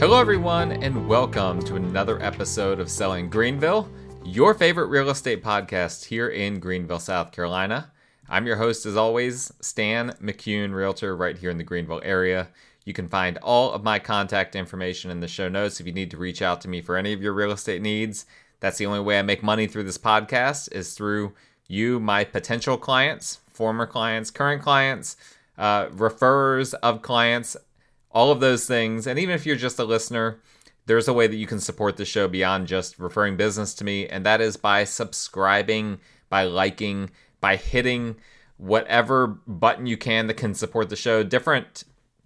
Hello, everyone, and welcome to another episode of Selling Greenville, your favorite real estate podcast here in Greenville, South Carolina. I'm your host, as always, Stan McCune, realtor right here in the Greenville area. You can find all of my contact information in the show notes if you need to reach out to me for any of your real estate needs. That's the only way I make money through this podcast is through you, my potential clients, former clients, current clients, uh, referrers of clients, all of those things. And even if you're just a listener, there's a way that you can support the show beyond just referring business to me, and that is by subscribing, by liking, by hitting whatever button you can that can support the show. Different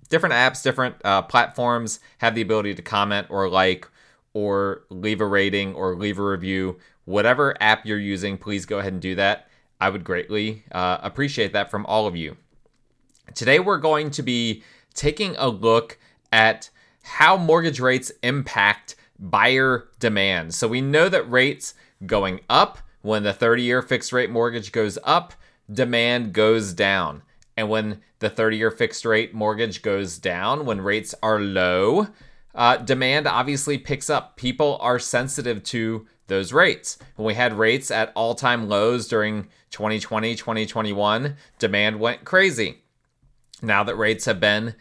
different apps, different uh, platforms have the ability to comment or like or leave a rating or leave a review. Whatever app you're using, please go ahead and do that. I would greatly uh, appreciate that from all of you. Today, we're going to be taking a look at how mortgage rates impact buyer demand. So, we know that rates going up, when the 30 year fixed rate mortgage goes up, demand goes down. And when the 30 year fixed rate mortgage goes down, when rates are low, uh, demand obviously picks up. People are sensitive to those rates. When we had rates at all time lows during 2020, 2021, demand went crazy. Now that rates have been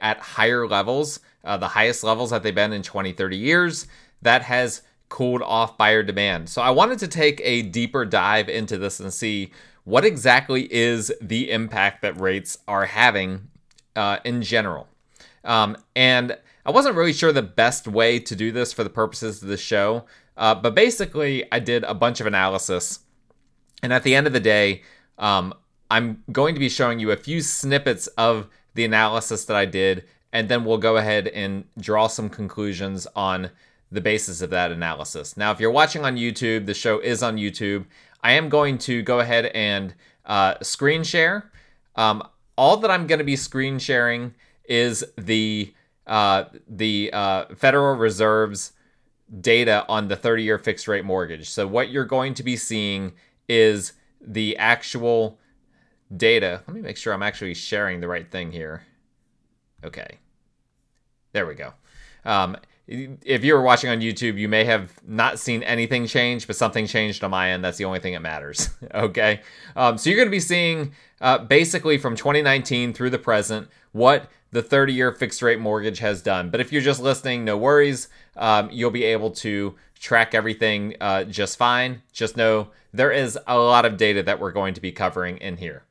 at higher levels, uh, the highest levels that they've been in 20, 30 years, that has cooled off buyer demand. So I wanted to take a deeper dive into this and see what exactly is the impact that rates are having uh, in general. Um, and I wasn't really sure the best way to do this for the purposes of the show, uh, but basically, I did a bunch of analysis. And at the end of the day, um, I'm going to be showing you a few snippets of the analysis that I did, and then we'll go ahead and draw some conclusions on the basis of that analysis. Now, if you're watching on YouTube, the show is on YouTube. I am going to go ahead and uh, screen share. Um, all that I'm going to be screen sharing is the uh, the uh, Federal Reserve's data on the 30 year fixed rate mortgage. So, what you're going to be seeing is the actual data. Let me make sure I'm actually sharing the right thing here. Okay. There we go. Um, if you were watching on YouTube, you may have not seen anything change, but something changed on my end. That's the only thing that matters. okay. Um, so you're going to be seeing uh, basically from 2019 through the present what the 30 year fixed rate mortgage has done. But if you're just listening, no worries. Um, you'll be able to track everything uh, just fine. Just know there is a lot of data that we're going to be covering in here.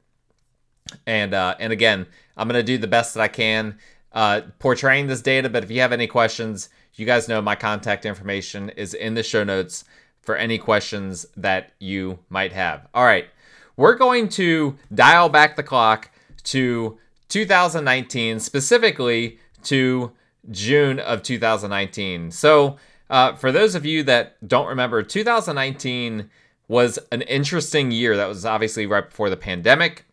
And uh, and again, I'm to do the best that I can uh, portraying this data. But if you have any questions, you guys know my contact information is in the show notes for any questions that you might have. All right, we're going to dial back the clock to 2019, specifically to June of 2019. So, uh, for those of you that don't remember, 2019 was an interesting year. That was obviously right before the pandemic.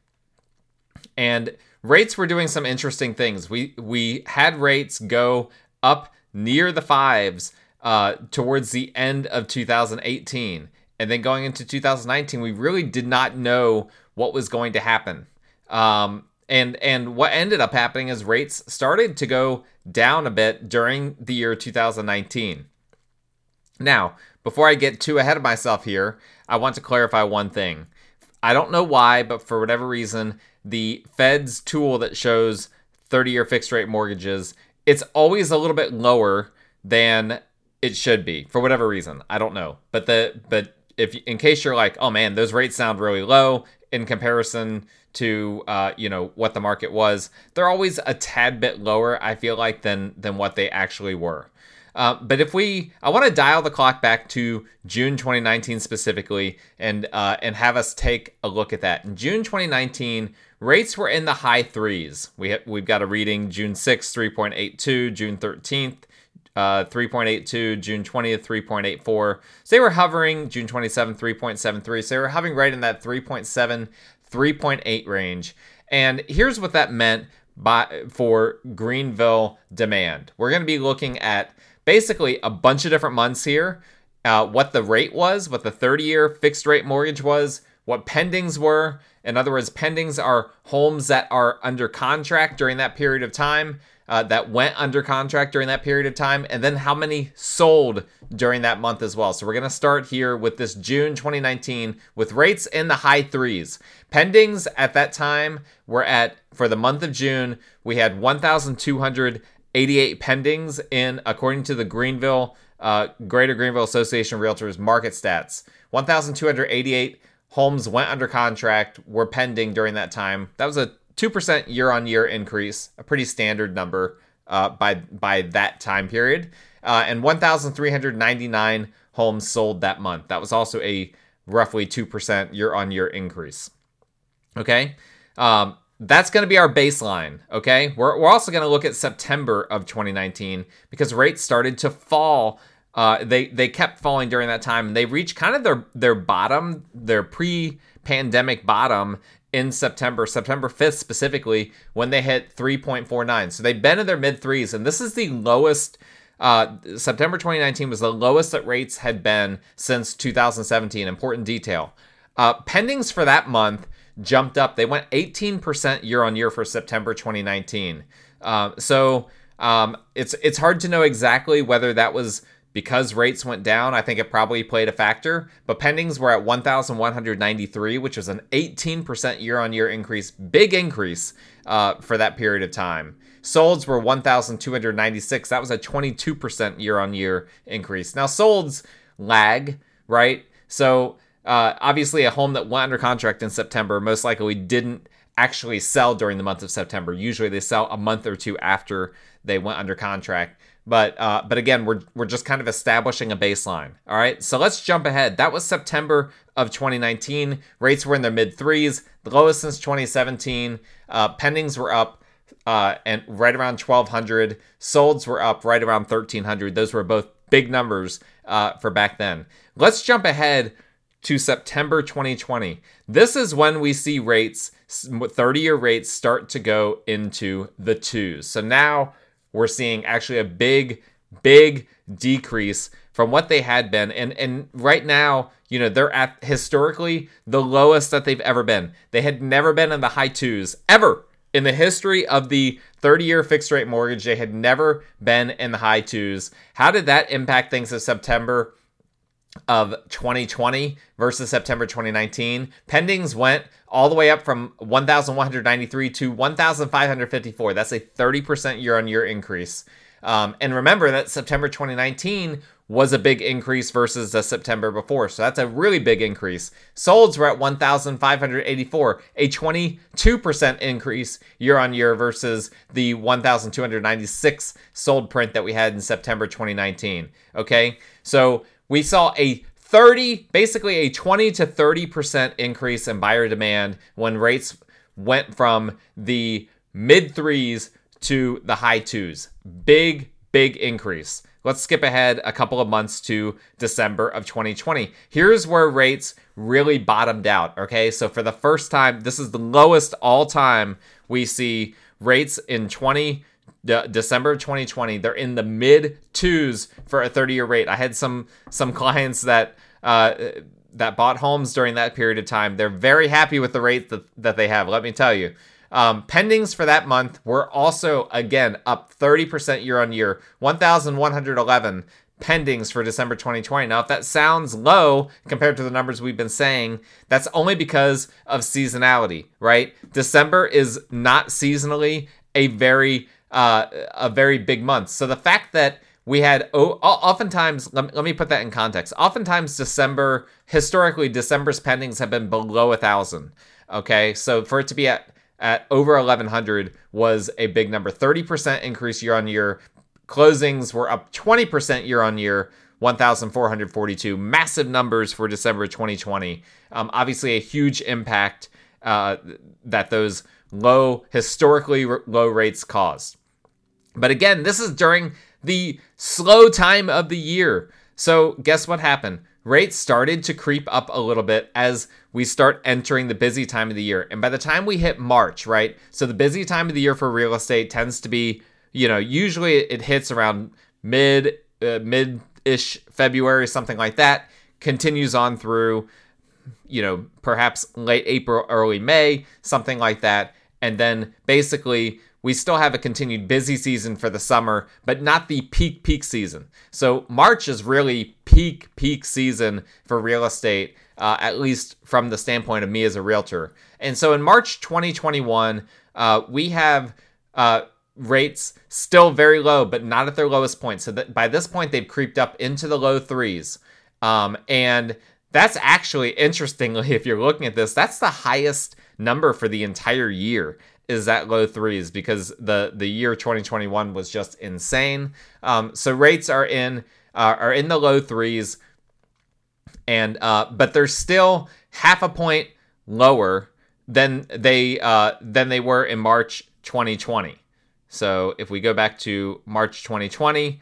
And rates were doing some interesting things. We we had rates go up near the fives uh, towards the end of 2018. And then going into 2019, we really did not know what was going to happen. Um, and and what ended up happening is rates started to go down a bit during the year 2019. Now, before I get too ahead of myself here, I want to clarify one thing. I don't know why, but for whatever reason, the Fed's tool that shows 30 year fixed rate mortgages it's always a little bit lower than it should be for whatever reason. I don't know. But the but if in case you're like, oh man, those rates sound really low in comparison to uh, you know what the market was, they're always a tad bit lower. I feel like than than what they actually were. Uh, but if we, I want to dial the clock back to June 2019 specifically, and uh, and have us take a look at that. In June 2019, rates were in the high threes. We ha- we've got a reading June 6th, 3.82, June 13th, uh, 3.82, June 20th, 3.84. So they were hovering June 27th, 3.73. So they were hovering right in that 3.7, 3.8 range. And here's what that meant by for Greenville demand. We're going to be looking at basically a bunch of different months here. Uh, what the rate was, what the 30 year fixed rate mortgage was, what pendings were. In other words, pendings are homes that are under contract during that period of time, uh, that went under contract during that period of time, and then how many sold during that month as well. So we're going to start here with this June 2019 with rates in the high threes. Pendings at that time were at, for the month of June, we had 1,288 pendings in, according to the Greenville, uh, Greater Greenville Association Realtors market stats. 1,288 homes went under contract, were pending during that time. That was a 2% year on year increase, a pretty standard number uh, by, by that time period. Uh, and 1,399 homes sold that month. That was also a roughly 2% year on year increase. Okay. Um, that's going to be our baseline. Okay. We're, we're also going to look at September of 2019 because rates started to fall. Uh, they they kept falling during that time and they reached kind of their their bottom, their pre-pandemic bottom in September, September 5th specifically, when they hit 3.49. So they've been in their mid threes, and this is the lowest. Uh, September 2019 was the lowest that rates had been since 2017. Important detail. Uh, pendings for that month jumped up. They went 18% year on year for September 2019. Uh, so um, it's it's hard to know exactly whether that was because rates went down, I think it probably played a factor. But pendings were at 1,193, which was an 18% year on year increase, big increase uh, for that period of time. Solds were 1,296. That was a 22% year on year increase. Now, solds lag, right? So, uh, obviously, a home that went under contract in September most likely didn't actually sell during the month of September. Usually, they sell a month or two after they went under contract. But uh, but again, we're we're just kind of establishing a baseline. All right, so let's jump ahead. That was September of 2019. Rates were in their mid threes, the lowest since 2017. Uh, pendings were up uh, and right around 1,200. Solds were up right around 1,300. Those were both big numbers uh, for back then. Let's jump ahead to September 2020. This is when we see rates, 30 year rates, start to go into the twos. So now we're seeing actually a big, big decrease from what they had been. And and right now, you know, they're at historically the lowest that they've ever been. They had never been in the high twos ever in the history of the 30 year fixed rate mortgage. They had never been in the high twos. How did that impact things in September? Of 2020 versus September 2019. Pendings went all the way up from 1,193 to 1,554. That's a 30% year on year increase. Um, and remember that September 2019 was a big increase versus the September before. So that's a really big increase. Solds were at 1,584, a 22% increase year on year versus the 1,296 sold print that we had in September 2019. Okay. So we saw a 30, basically a 20 to 30% increase in buyer demand when rates went from the mid threes to the high twos. Big, big increase. Let's skip ahead a couple of months to December of 2020. Here's where rates really bottomed out. Okay, so for the first time, this is the lowest all time we see rates in 20 De- December 2020. They're in the mid twos for a 30 year rate. I had some some clients that uh, that bought homes during that period of time. They're very happy with the rate that, that they have. Let me tell you. Um, pendings for that month were also again up 30% year on year, 1,111 pendings for December 2020. Now, if that sounds low compared to the numbers we've been saying, that's only because of seasonality, right? December is not seasonally a very uh, a very big month. So the fact that we had oh, oftentimes let me, let me put that in context. Oftentimes December historically December's pendings have been below a thousand. Okay, so for it to be at at over 1100 was a big number. 30% increase year on year. Closings were up 20% year on year. 1,442. Massive numbers for December 2020. Um, obviously, a huge impact uh, that those low, historically low rates caused. But again, this is during the slow time of the year. So, guess what happened? Rates started to creep up a little bit as we start entering the busy time of the year. And by the time we hit March, right? So, the busy time of the year for real estate tends to be, you know, usually it hits around mid, uh, mid ish February, something like that, continues on through you know, perhaps late April, early May, something like that. And then basically, we still have a continued busy season for the summer, but not the peak, peak season. So March is really peak, peak season for real estate, uh, at least from the standpoint of me as a realtor. And so in March 2021, uh, we have uh, rates still very low, but not at their lowest point. So that by this point, they've creeped up into the low threes. Um, and that's actually interestingly, if you're looking at this, that's the highest number for the entire year is at low threes because the the year 2021 was just insane. Um, so rates are in uh, are in the low threes, and uh, but they're still half a point lower than they uh, than they were in March 2020. So if we go back to March 2020,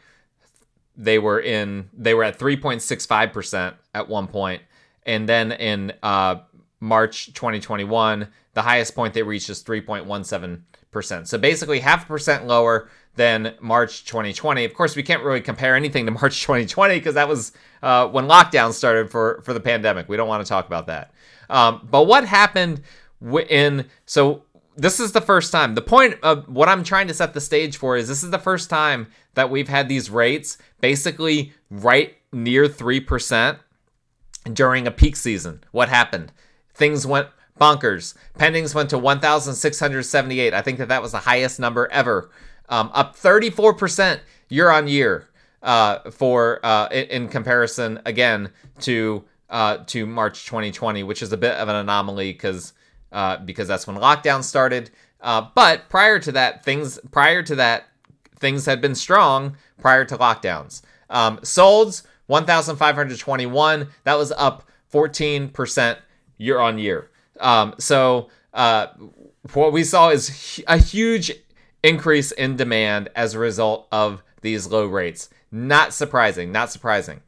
they were in they were at 3.65 percent at one point, and then in uh, March 2021, the highest point they reached is 3.17%. So basically half a percent lower than March 2020. Of course, we can't really compare anything to March 2020 because that was uh, when lockdown started for, for the pandemic. We don't want to talk about that. Um, but what happened in, so this is the first time. The point of what I'm trying to set the stage for is this is the first time that we've had these rates basically right near 3% during a peak season. What happened? Things went bonkers. Pendings went to 1,678. I think that that was the highest number ever, um, up 34% year on year uh, for uh, in, comparison again to uh, to March 2020, which is a bit of an anomaly because uh, because that's when lockdown started. Uh, but prior to that, things prior to that things had been strong prior to lockdowns. Um, solds 1,521. That was up 14 percent year on year. Um, so uh, what we saw is a huge increase in demand as a result of these low rates. Not surprising, not surprising.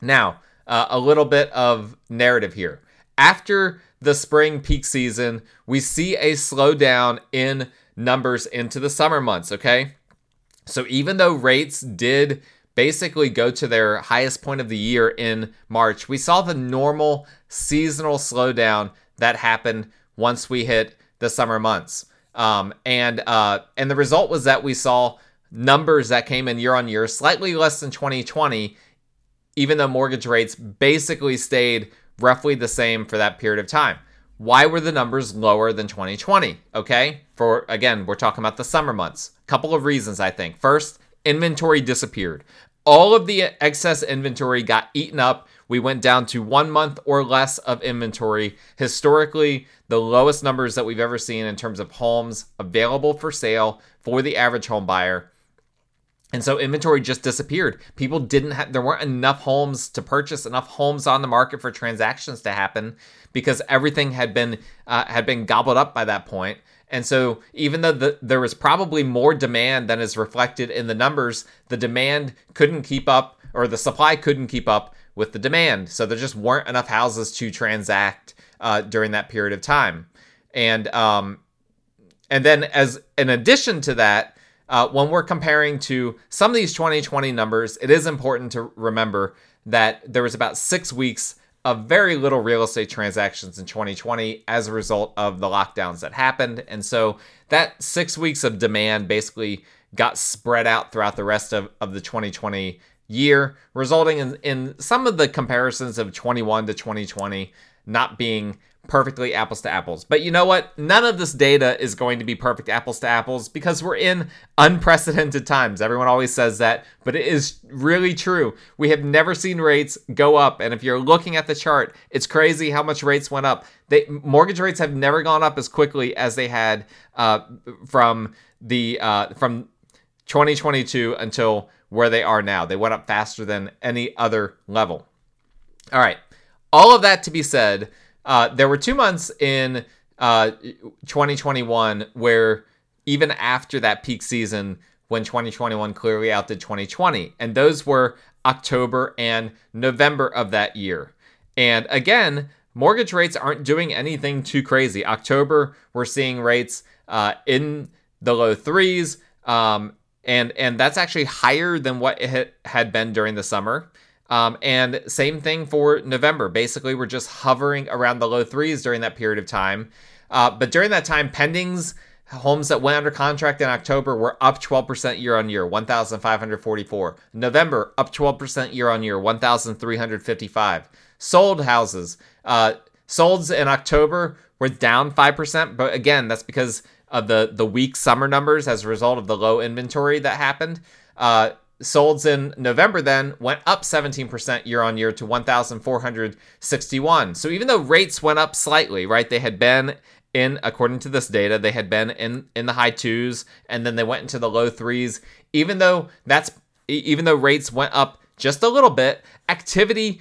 Now, uh, a little bit of narrative here. After the spring peak season, we see a slowdown in numbers into the summer months, okay? So even though rates did basically go to their highest point of the year in March, we saw the normal seasonal slowdown that happened once we hit the summer months. Um, and uh, and the result was that we saw numbers that came in year on year slightly less than 2020, even though mortgage rates basically stayed roughly the same for that period of time. Why were the numbers lower than 2020? Okay, for again, we're talking about the summer months. A Couple of reasons, I think. First, inventory disappeared. All of the excess inventory got eaten up. We went down to one month or less of inventory. Historically, the lowest numbers that we've ever seen in terms of homes available for sale for the average home buyer. And so inventory just disappeared. People didn't have, there weren't enough homes to purchase, enough homes on the market for transactions to happen because everything had been uh, had been gobbled up by that point. And so, even though the, there was probably more demand than is reflected in the numbers, the demand couldn't keep up, or the supply couldn't keep up with the demand. So, there just weren't enough houses to transact uh, during that period of time. And um, and then, as an addition to that, uh, when we're comparing to some of these 2020 numbers, it is important to remember that there was about six weeks of very little real estate transactions in 2020 as a result of the lockdowns that happened. And so that six weeks of demand basically got spread out throughout the rest of, of the 2020 year, resulting in, in some of the comparisons of 21 to 2020 not being perfectly apples to apples. But you know what? None of this data is going to be perfect apples to apples because we're in unprecedented times. Everyone always says that, but it is really true. We have never seen rates go up, and if you're looking at the chart, it's crazy how much rates went up. They mortgage rates have never gone up as quickly as they had uh, from the uh, from 2022 until where they are now. They went up faster than any other level. All right. All of that to be said, uh, there were two months in uh, 2021 where even after that peak season, when 2021 clearly outdid 2020, and those were October and November of that year. And again, mortgage rates aren't doing anything too crazy. October, we're seeing rates uh, in the low threes, um, and and that's actually higher than what it had been during the summer. Um, and same thing for November. Basically, we're just hovering around the low threes during that period of time. Uh, but during that time, pendings, homes that went under contract in October were up 12% year on year, 1,544. November, up 12% year on year, 1,355. Sold houses, uh, solds in October were down 5%. But again, that's because of the, the weak summer numbers as a result of the low inventory that happened. Uh, solds in November then went up 17% year on year to 1,461. So even though rates went up slightly, right, they had been in, according to this data, they had been in in the high twos and then they went into the low threes. Even though that's even though rates went up just a little bit, activity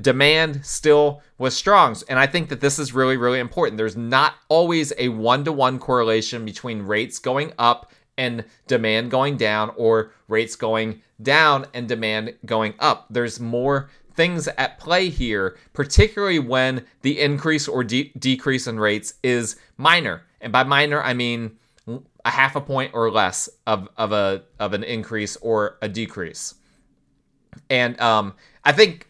demand still was strong. And I think that this is really, really important. There's not always a one to one correlation between rates going up and demand going down or rates going down and demand going up. There's more things at play here, particularly when the increase or de- decrease in rates is minor. And by minor, I mean a half a point or less of, of a of an increase or a decrease. And um, I think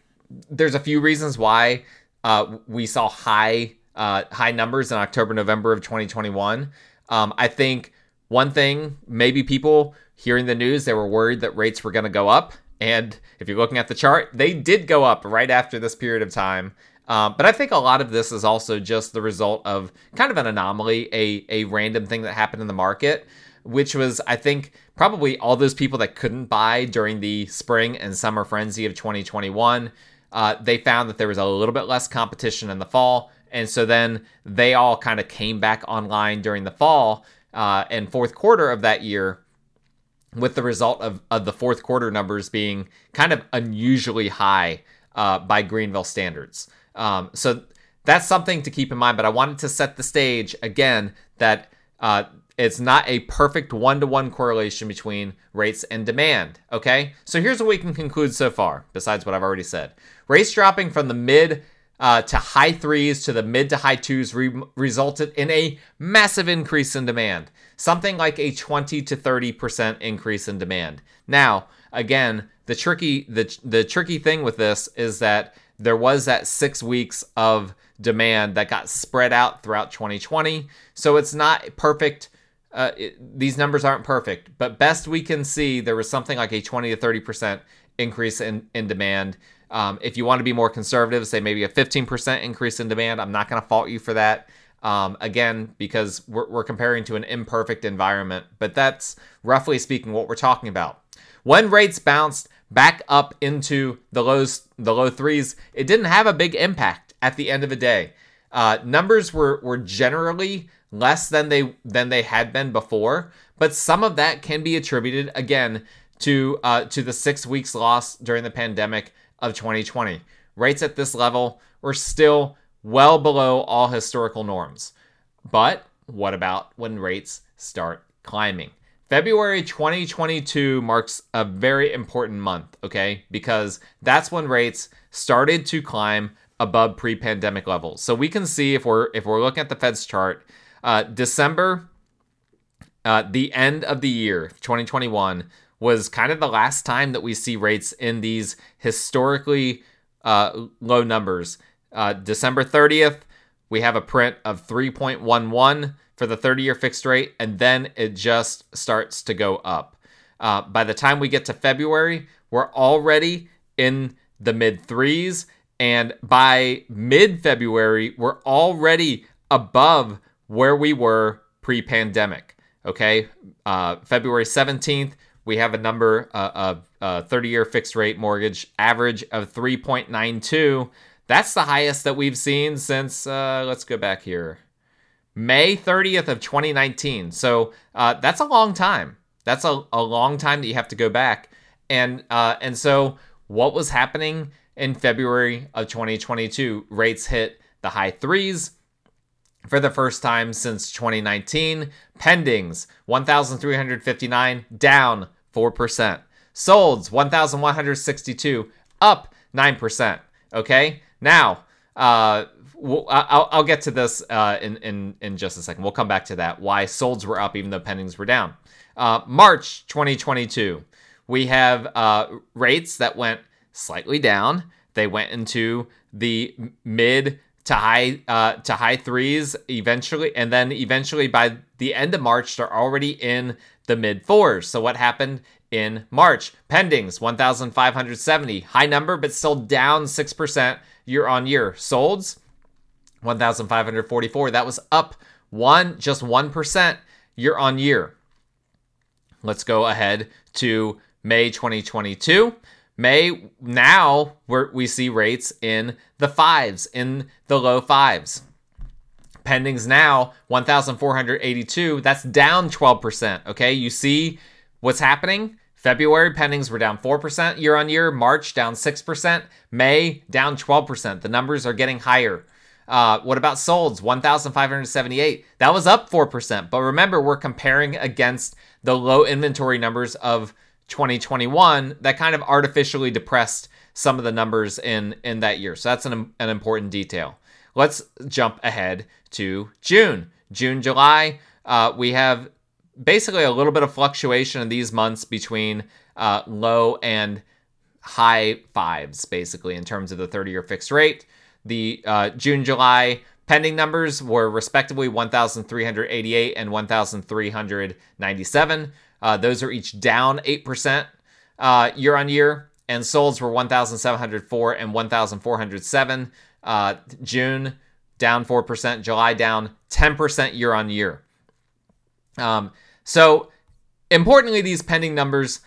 there's a few reasons why uh, we saw high uh, high numbers in October, November of 2021. Um, I think one thing, maybe people hearing the news, they were worried that rates were going to go up. And if you're looking at the chart, they did go up right after this period of time. Um, but I think a lot of this is also just the result of kind of an anomaly, a, a random thing that happened in the market, which was, I think, probably all those people that couldn't buy during the spring and summer frenzy of 2021. Uh, they found that there was a little bit less competition in the fall. And so then they all kind of came back online during the fall uh, and fourth quarter of that year with the result of, of the fourth quarter numbers being kind of unusually high uh, by Greenville standards. Um, so that's something to keep in mind. But I wanted to set the stage again that uh, it's not a perfect one to one correlation between rates and demand. Okay. So here's what we can conclude so far, besides what I've already said. Rates dropping from the mid uh, to high threes to the mid to high twos re- resulted in a massive increase in demand, something like a 20 to 30 percent increase in demand. Now, again, the tricky the the tricky thing with this is that there was that six weeks of demand that got spread out throughout 2020, so it's not perfect. Uh, it, these numbers aren't perfect, but best we can see, there was something like a 20 to 30 percent increase in in demand. Um, if you want to be more conservative, say maybe a 15% increase in demand, I'm not going to fault you for that. Um, again, because we're, we're comparing to an imperfect environment, but that's roughly speaking what we're talking about. When rates bounced back up into the lows, the low threes, it didn't have a big impact at the end of the day. Uh, numbers were were generally less than they than they had been before, but some of that can be attributed again to uh, to the six weeks loss during the pandemic of 2020. Rates at this level were still well below all historical norms. But what about when rates start climbing? February 2022 marks a very important month, okay? Because that's when rates started to climb above pre-pandemic levels. So we can see if we're if we're looking at the Fed's chart, uh, December, uh, the end of the year 2021 was kind of the last time that we see rates in these historically uh, low numbers. Uh, December 30th, we have a print of 3.11 for the 30 year fixed rate, and then it just starts to go up. Uh, by the time we get to February, we're already in the mid threes, and by mid February, we're already above where we were pre pandemic. Okay, uh, February 17th, we have a number of 30 year fixed rate mortgage average of 3.92. That's the highest that we've seen since, uh, let's go back here, May 30th of 2019. So uh, that's a long time. That's a, a long time that you have to go back. And, uh, and so what was happening in February of 2022? Rates hit the high threes for the first time since 2019. Pendings 1,359 down 4%. Solds 1,162 up 9%. Okay. Now, uh, I'll, get to this uh, in, in, in just a second. We'll come back to that. Why solds were up even though pendings were down. Uh, March 2022, we have uh, rates that went slightly down. They went into the mid to high uh, to high threes eventually, and then eventually by the end of March, they're already in the mid fours. So what happened in March? Pendings 1,570, high number, but still down six percent year on year. Solds 1,544. That was up one just one percent year on year. Let's go ahead to May 2022. May now we see rates in the fives, in the low fives. Pendings now 1,482. That's down 12%. Okay, you see what's happening? February pendings were down 4% year on year. March down 6%. May down 12%. The numbers are getting higher. Uh, what about solds? 1,578. That was up 4%. But remember, we're comparing against the low inventory numbers of 2021 that kind of artificially depressed some of the numbers in in that year. So that's an, an important detail. Let's jump ahead to June. June, July, uh, we have basically a little bit of fluctuation in these months between uh, low and high fives, basically, in terms of the 30 year fixed rate. The uh, June, July pending numbers were respectively 1,388 and 1,397. Uh, those are each down 8% uh, year on year. And solds were 1,704 and 1,407. Uh, June down 4%, July down 10% year on year. Um, so, importantly, these pending numbers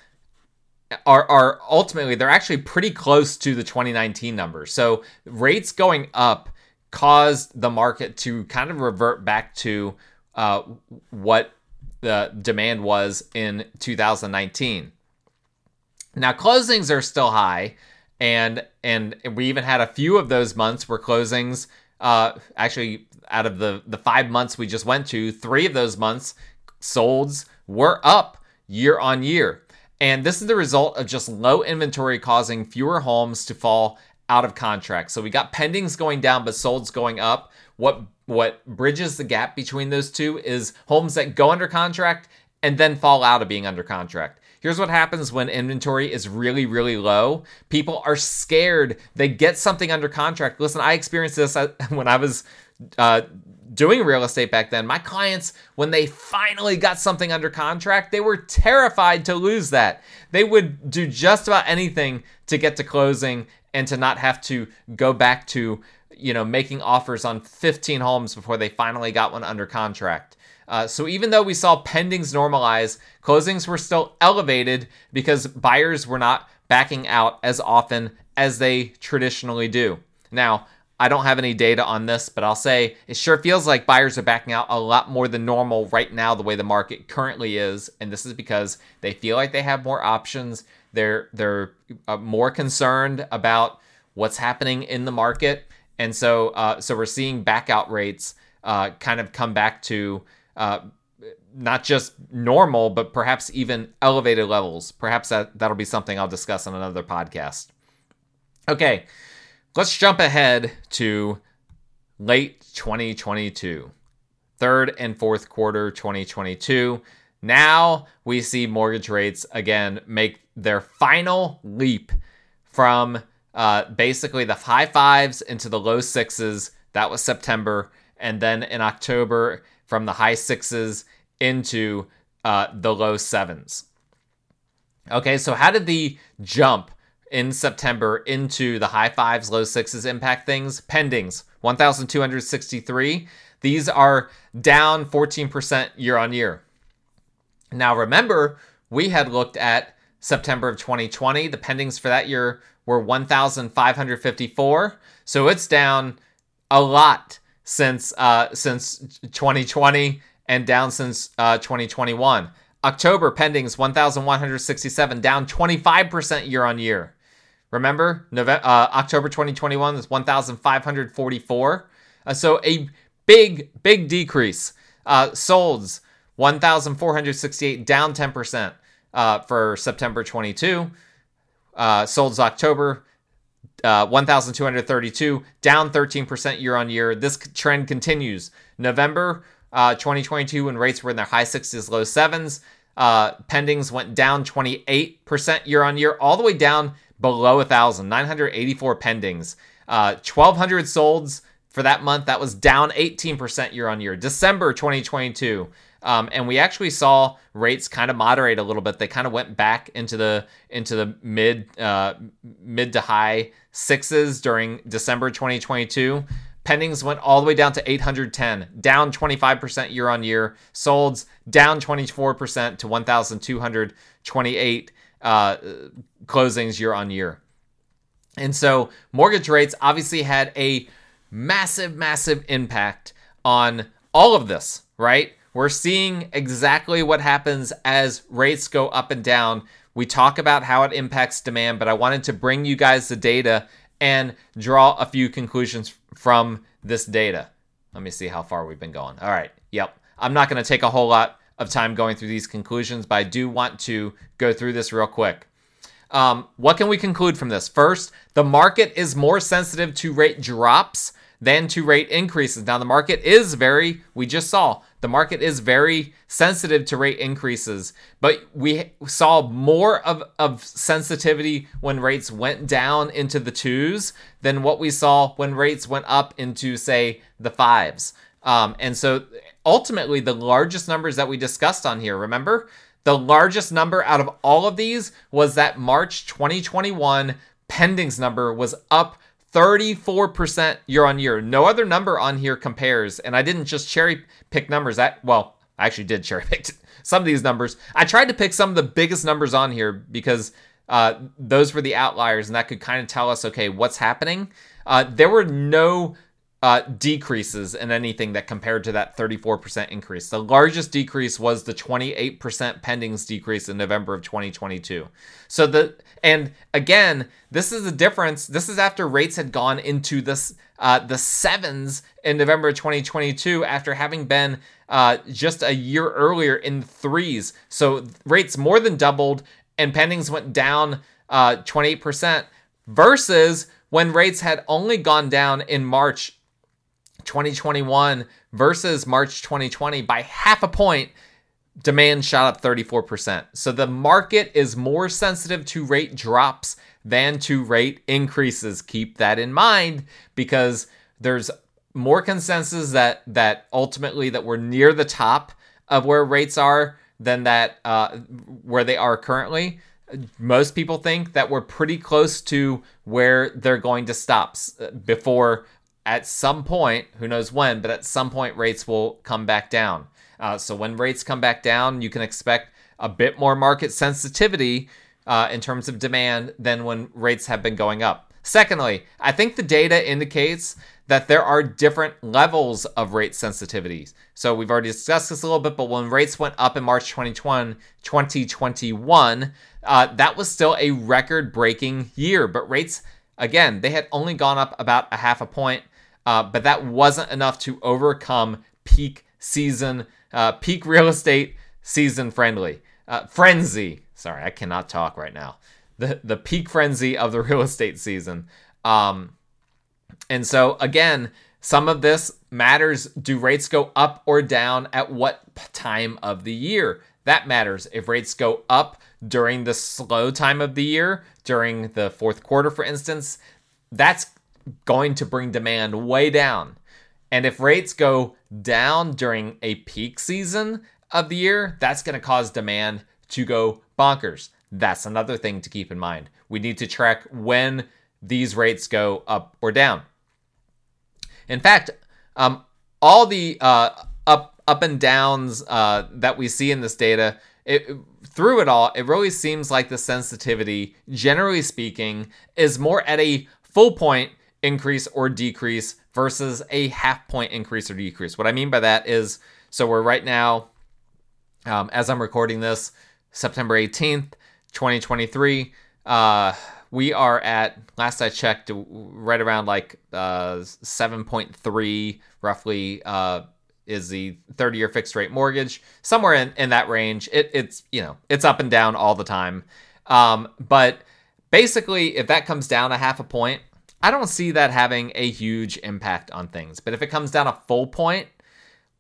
are, are ultimately, they're actually pretty close to the 2019 numbers. So, rates going up caused the market to kind of revert back to uh, what the demand was in 2019. Now closings are still high, and and we even had a few of those months where closings, uh, actually out of the the five months we just went to, three of those months solds were up year on year. And this is the result of just low inventory causing fewer homes to fall out of contract. So we got pendings going down, but solds going up. What what bridges the gap between those two is homes that go under contract and then fall out of being under contract. Here's what happens when inventory is really, really low. People are scared. They get something under contract. Listen, I experienced this when I was uh, doing real estate back then. My clients, when they finally got something under contract, they were terrified to lose that. They would do just about anything to get to closing and to not have to go back to you know, making offers on 15 homes before they finally got one under contract. Uh, so even though we saw pendings normalize, closings were still elevated because buyers were not backing out as often as they traditionally do. Now, I don't have any data on this, but I'll say it sure feels like buyers are backing out a lot more than normal right now, the way the market currently is, and this is because they feel like they have more options. They're they're uh, more concerned about what's happening in the market, and so uh, so we're seeing backout rates uh, kind of come back to uh, not just normal, but perhaps even elevated levels. Perhaps that that'll be something I'll discuss on another podcast. Okay, let's jump ahead to late 2022, third and fourth quarter 2022. Now we see mortgage rates again make their final leap from uh, basically the high fives into the low sixes. That was September. And then in October, from the high sixes into uh, the low sevens. Okay, so how did the jump in September into the high fives, low sixes impact things? Pendings, 1,263. These are down 14% year on year. Now, remember, we had looked at September of 2020. The pendings for that year were 1,554. So it's down a lot since uh, since 2020 and down since uh, 2021. October pendings 1,167, down 25% year on year. Remember, November, uh, October 2021 was 1,544. Uh, so a big, big decrease. Uh, solds 1,468, down 10% uh, for September 22. Uh, solds October, uh, 1,232, down 13% year on year. This trend continues. November uh, 2022, when rates were in their high sixes, low sevens, uh, pendings went down 28% year on year, all the way down below 1,000, 984 pendings, uh, 1,200 solds for that month. That was down 18% year on year. December 2022. Um, and we actually saw rates kind of moderate a little bit. They kind of went back into the into the mid uh, mid to high sixes during December 2022. Pendings went all the way down to 810, down 25% year on year. Solds down 24% to 1,228 uh, closings year on year. And so mortgage rates obviously had a massive, massive impact on all of this, right? We're seeing exactly what happens as rates go up and down. We talk about how it impacts demand, but I wanted to bring you guys the data and draw a few conclusions from this data. Let me see how far we've been going. All right. Yep. I'm not going to take a whole lot of time going through these conclusions, but I do want to go through this real quick. Um, what can we conclude from this? First, the market is more sensitive to rate drops than to rate increases. Now, the market is very, we just saw, the market is very sensitive to rate increases, but we saw more of, of sensitivity when rates went down into the twos than what we saw when rates went up into, say, the fives. Um, and so ultimately, the largest numbers that we discussed on here, remember? The largest number out of all of these was that March 2021 pendings number was up 34% year on year. No other number on here compares. And I didn't just cherry pick numbers. That well, I actually did cherry pick some of these numbers. I tried to pick some of the biggest numbers on here because uh, those were the outliers, and that could kind of tell us, okay, what's happening. Uh, there were no uh, decreases in anything that compared to that 34% increase. The largest decrease was the 28% pendings decrease in November of 2022. So the and again, this is the difference. This is after rates had gone into this uh, the sevens in November of 2022 after having been uh, just a year earlier in threes. So rates more than doubled and pendings went down uh, 28% versus when rates had only gone down in March 2021 versus March 2020 by half a point, demand shot up 34%. So the market is more sensitive to rate drops than to rate increases. Keep that in mind because there's more consensus that that ultimately that we're near the top of where rates are than that uh, where they are currently. Most people think that we're pretty close to where they're going to stop before at some point, who knows when, but at some point rates will come back down. Uh, so when rates come back down, you can expect a bit more market sensitivity uh, in terms of demand than when rates have been going up. Secondly, I think the data indicates that there are different levels of rate sensitivities. So we've already discussed this a little bit, but when rates went up in March 2020, 2021, uh, that was still a record breaking year. But rates, again, they had only gone up about a half a point uh, but that wasn't enough to overcome peak season, uh, peak real estate season friendly uh, frenzy. Sorry, I cannot talk right now. The the peak frenzy of the real estate season. Um, and so again, some of this matters. Do rates go up or down at what time of the year? That matters. If rates go up during the slow time of the year, during the fourth quarter, for instance, that's going to bring demand way down. And if rates go down during a peak season of the year, that's going to cause demand to go bonkers. That's another thing to keep in mind. We need to track when these rates go up or down. In fact, um, all the uh, up up and downs uh, that we see in this data, it, through it all, it really seems like the sensitivity, generally speaking, is more at a full point increase or decrease versus a half point increase or decrease. What I mean by that is so we're right now, um, as I'm recording this, September 18th, 2023. Uh, we are at, last I checked, right around like uh, 7.3 roughly. Uh, is the 30 year fixed rate mortgage somewhere in, in that range it, it's you know it's up and down all the time um, but basically if that comes down a half a point I don't see that having a huge impact on things. But if it comes down a full point,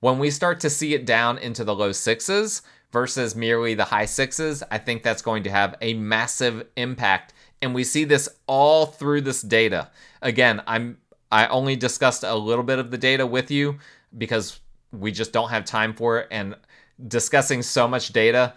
when we start to see it down into the low sixes versus merely the high sixes, I think that's going to have a massive impact And we see this all through this data. Again, I'm I only discussed a little bit of the data with you because we just don't have time for it and discussing so much data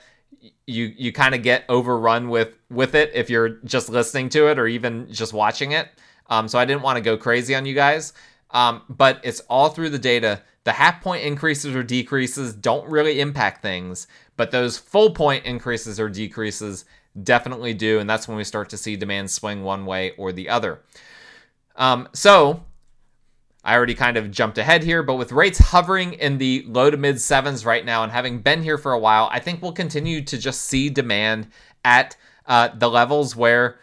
you you kind of get overrun with with it if you're just listening to it or even just watching it. Um, so I didn't want to go crazy on you guys. Um, but it's all through the data. The half point increases or decreases don't really impact things, but those full point increases or decreases definitely do. And that's when we start to see demand swing one way or the other. Um, so I already kind of jumped ahead here, but with rates hovering in the low to mid sevens right now and having been here for a while, I think we'll continue to just see demand at uh, the levels where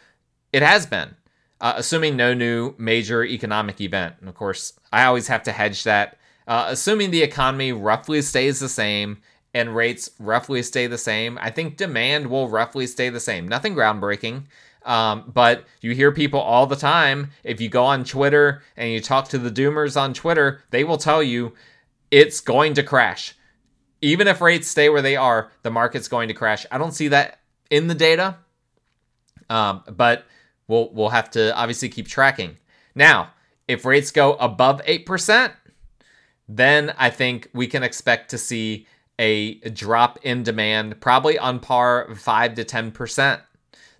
it has been, uh, assuming no new major economic event. And of course, I always have to hedge that. Uh, assuming the economy roughly stays the same and rates roughly stay the same, I think demand will roughly stay the same. Nothing groundbreaking. Um, but you hear people all the time. If you go on Twitter and you talk to the doomers on Twitter, they will tell you it's going to crash. Even if rates stay where they are, the market's going to crash. I don't see that in the data, um, but we'll we'll have to obviously keep tracking. Now, if rates go above eight percent, then I think we can expect to see a drop in demand, probably on par five to ten percent.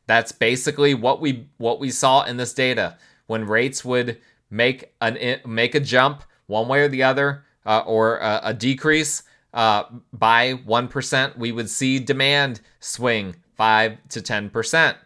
That's basically what we what we saw in this data when rates would make an make a jump one way or the other uh, or a, a decrease uh, by 1%, we would see demand swing 5 to 10%.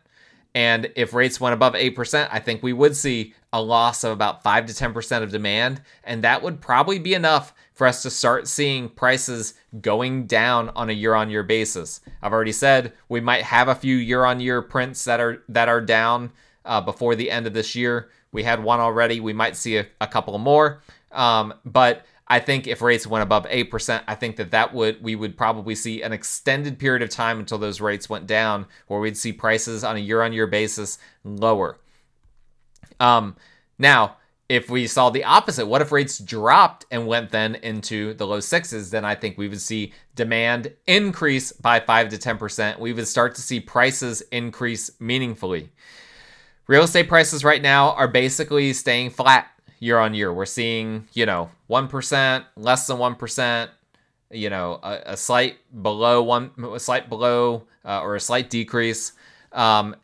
And if rates went above 8%, I think we would see a loss of about 5 to 10% of demand. And that would probably be enough for us to start seeing prices going down on a year-on-year basis. I've already said we might have a few year-on-year prints that are that are down uh, before the end of this year. We had one already. We might see a, a couple more, um, but I think if rates went above eight percent, I think that that would we would probably see an extended period of time until those rates went down, where we'd see prices on a year-on-year basis lower. Um, now if we saw the opposite, what if rates dropped and went then into the low sixes? Then I think we would see demand increase by 5 to 10%. We would start to see prices increase meaningfully. Real estate prices right now are basically staying flat year on year. We're seeing, you know, 1%, less than 1%, you know, a, a slight below one, a slight below uh, or a slight decrease um,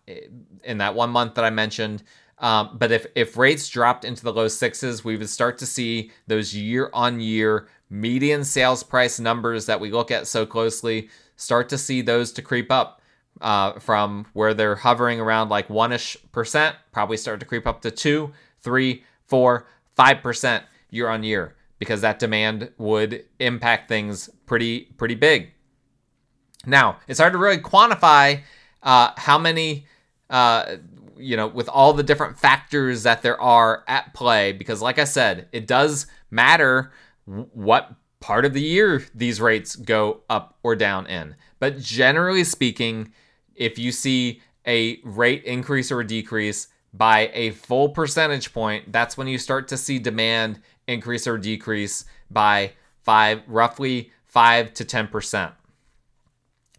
in that one month that I mentioned. Um, but if, if rates dropped into the low sixes, we would start to see those year on year median sales price numbers that we look at so closely start to see those to creep up uh, from where they're hovering around like one ish percent, probably start to creep up to two, three, four, five percent year on year because that demand would impact things pretty pretty big. Now it's hard to really quantify uh, how many uh, you know, with all the different factors that there are at play, because like I said, it does matter what part of the year these rates go up or down in. But generally speaking, if you see a rate increase or decrease by a full percentage point, that's when you start to see demand increase or decrease by five, roughly five to 10%.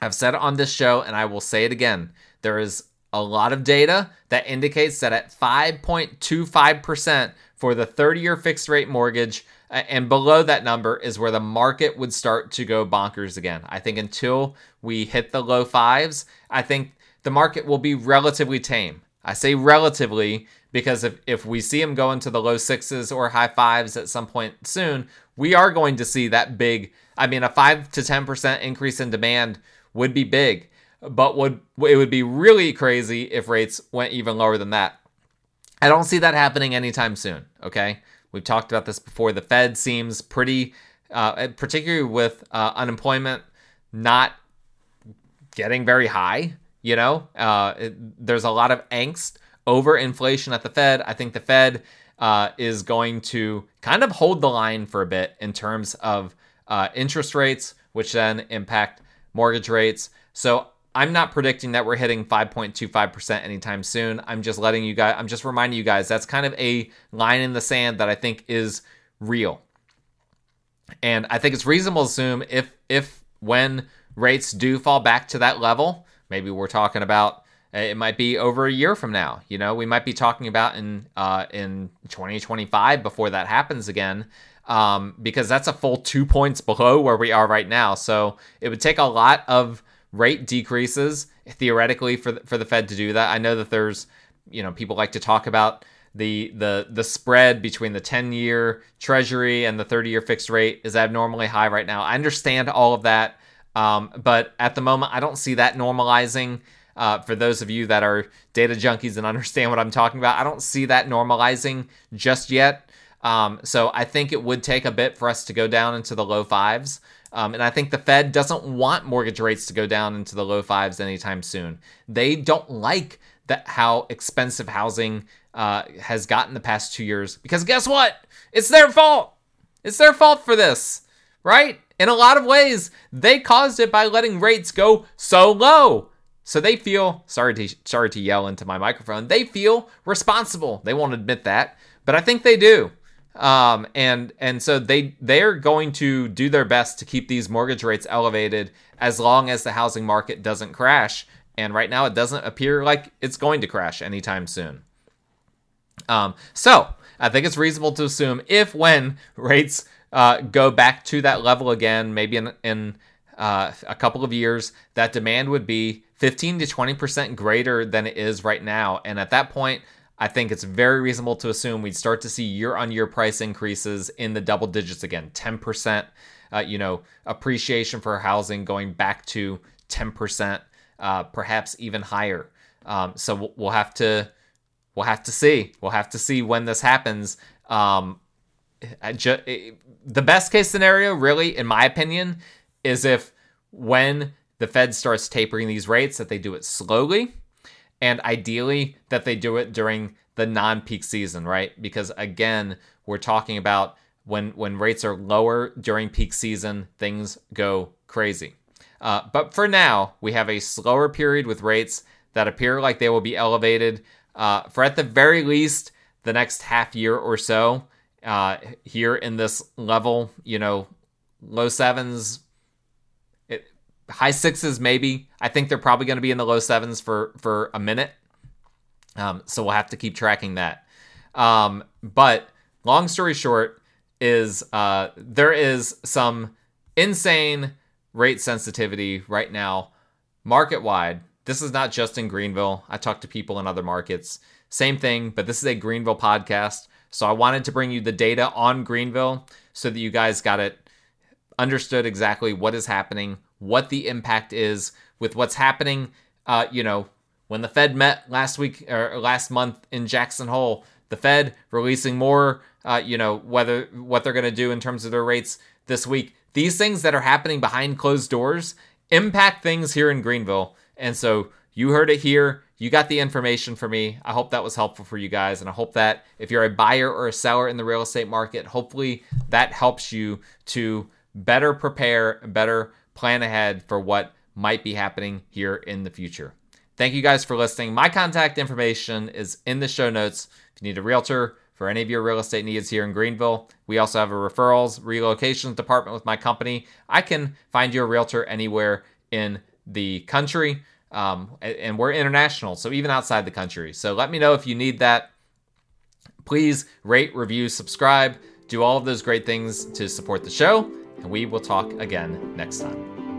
I've said it on this show and I will say it again. There is a lot of data that indicates that at 5.25% for the 30 year fixed rate mortgage, uh, and below that number is where the market would start to go bonkers again. I think until we hit the low fives, I think the market will be relatively tame. I say relatively because if, if we see them go into the low sixes or high fives at some point soon, we are going to see that big. I mean, a 5 to 10% increase in demand would be big but would it would be really crazy if rates went even lower than that. I don't see that happening anytime soon. Okay, we've talked about this before. The Fed seems pretty, uh, particularly with uh, unemployment not getting very high. You know, uh, it, there's a lot of angst over inflation at the Fed. I think the Fed uh, is going to kind of hold the line for a bit in terms of uh, interest rates, which then impact mortgage rates. So I'm not predicting that we're hitting 5.25% anytime soon. I'm just letting you guys, I'm just reminding you guys that's kind of a line in the sand that I think is real. And I think it's reasonable to assume if, if, when rates do fall back to that level, maybe we're talking about It might be over a year from now. You know, we might be talking about in uh, in 2025 before that happens again, um, because that's a full two points below where we are right now. So it would take a lot of rate decreases theoretically for the, for the Fed to do that. I know that there's you know people like to talk about the the the spread between the 10 year treasury and the 30 year fixed rate is abnormally high right now. I understand all of that. Um, but at the moment, I don't see that normalizing. Uh, for those of you that are data junkies and understand what I'm talking about, I don't see that normalizing just yet. Um, so I think it would take a bit for us to go down into the low fives. Um, and I think the Fed doesn't want mortgage rates to go down into the low fives anytime soon. They don't like that how expensive housing uh, has gotten the past two years because guess what? It's their fault. It's their fault for this, right? In a lot of ways, they caused it by letting rates go so low. So they feel sorry to sorry to yell into my microphone. They feel responsible. They won't admit that, but I think they do. Um, and and so they they're going to do their best to keep these mortgage rates elevated as long as the housing market doesn't crash. And right now, it doesn't appear like it's going to crash anytime soon. Um, so I think it's reasonable to assume if when rates uh, go back to that level again, maybe in in uh, a couple of years, that demand would be 15 to 20 percent greater than it is right now. And at that point, I think it's very reasonable to assume we'd start to see year-on-year price increases in the double digits again, 10 percent. Uh, you know, appreciation for housing going back to 10 percent, uh, perhaps even higher. Um, so we'll have to we'll have to see. We'll have to see when this happens. Um, ju- the best case scenario, really, in my opinion, is if when the Fed starts tapering these rates, that they do it slowly, and ideally that they do it during the non-peak season, right? Because again, we're talking about when when rates are lower during peak season, things go crazy. Uh, but for now, we have a slower period with rates that appear like they will be elevated uh, for at the very least the next half year or so uh, here in this level, you know, low sevens, it, high sixes maybe. I think they're probably going to be in the low sevens for for a minute. Um, so we'll have to keep tracking that. Um, but long story short is uh, there is some insane rate sensitivity right now market wide this is not just in Greenville. I talk to people in other markets. Same thing, but this is a Greenville podcast. So I wanted to bring you the data on Greenville so that you guys got it understood exactly what is happening, what the impact is with what's happening. Uh, you know, when the Fed met last week or last month in Jackson Hole, the Fed releasing more, uh, you know, whether what they're going to do in terms of their rates this week. These things that are happening behind closed doors impact things here in Greenville. And so you heard it here. You got the information for me. I hope that was helpful for you guys. And I hope that if you're a buyer or a seller in the real estate market, hopefully that helps you to better prepare, better plan ahead for what might be happening here in the future. Thank you guys for listening. My contact information is in the show notes. If you need a realtor for any of your real estate needs here in Greenville, we also have a referrals, relocations department with my company. I can find you a realtor anywhere in the country. Um, and we're international, so even outside the country. So let me know if you need that. Please rate, review, subscribe, do all of those great things to support the show, and we will talk again next time.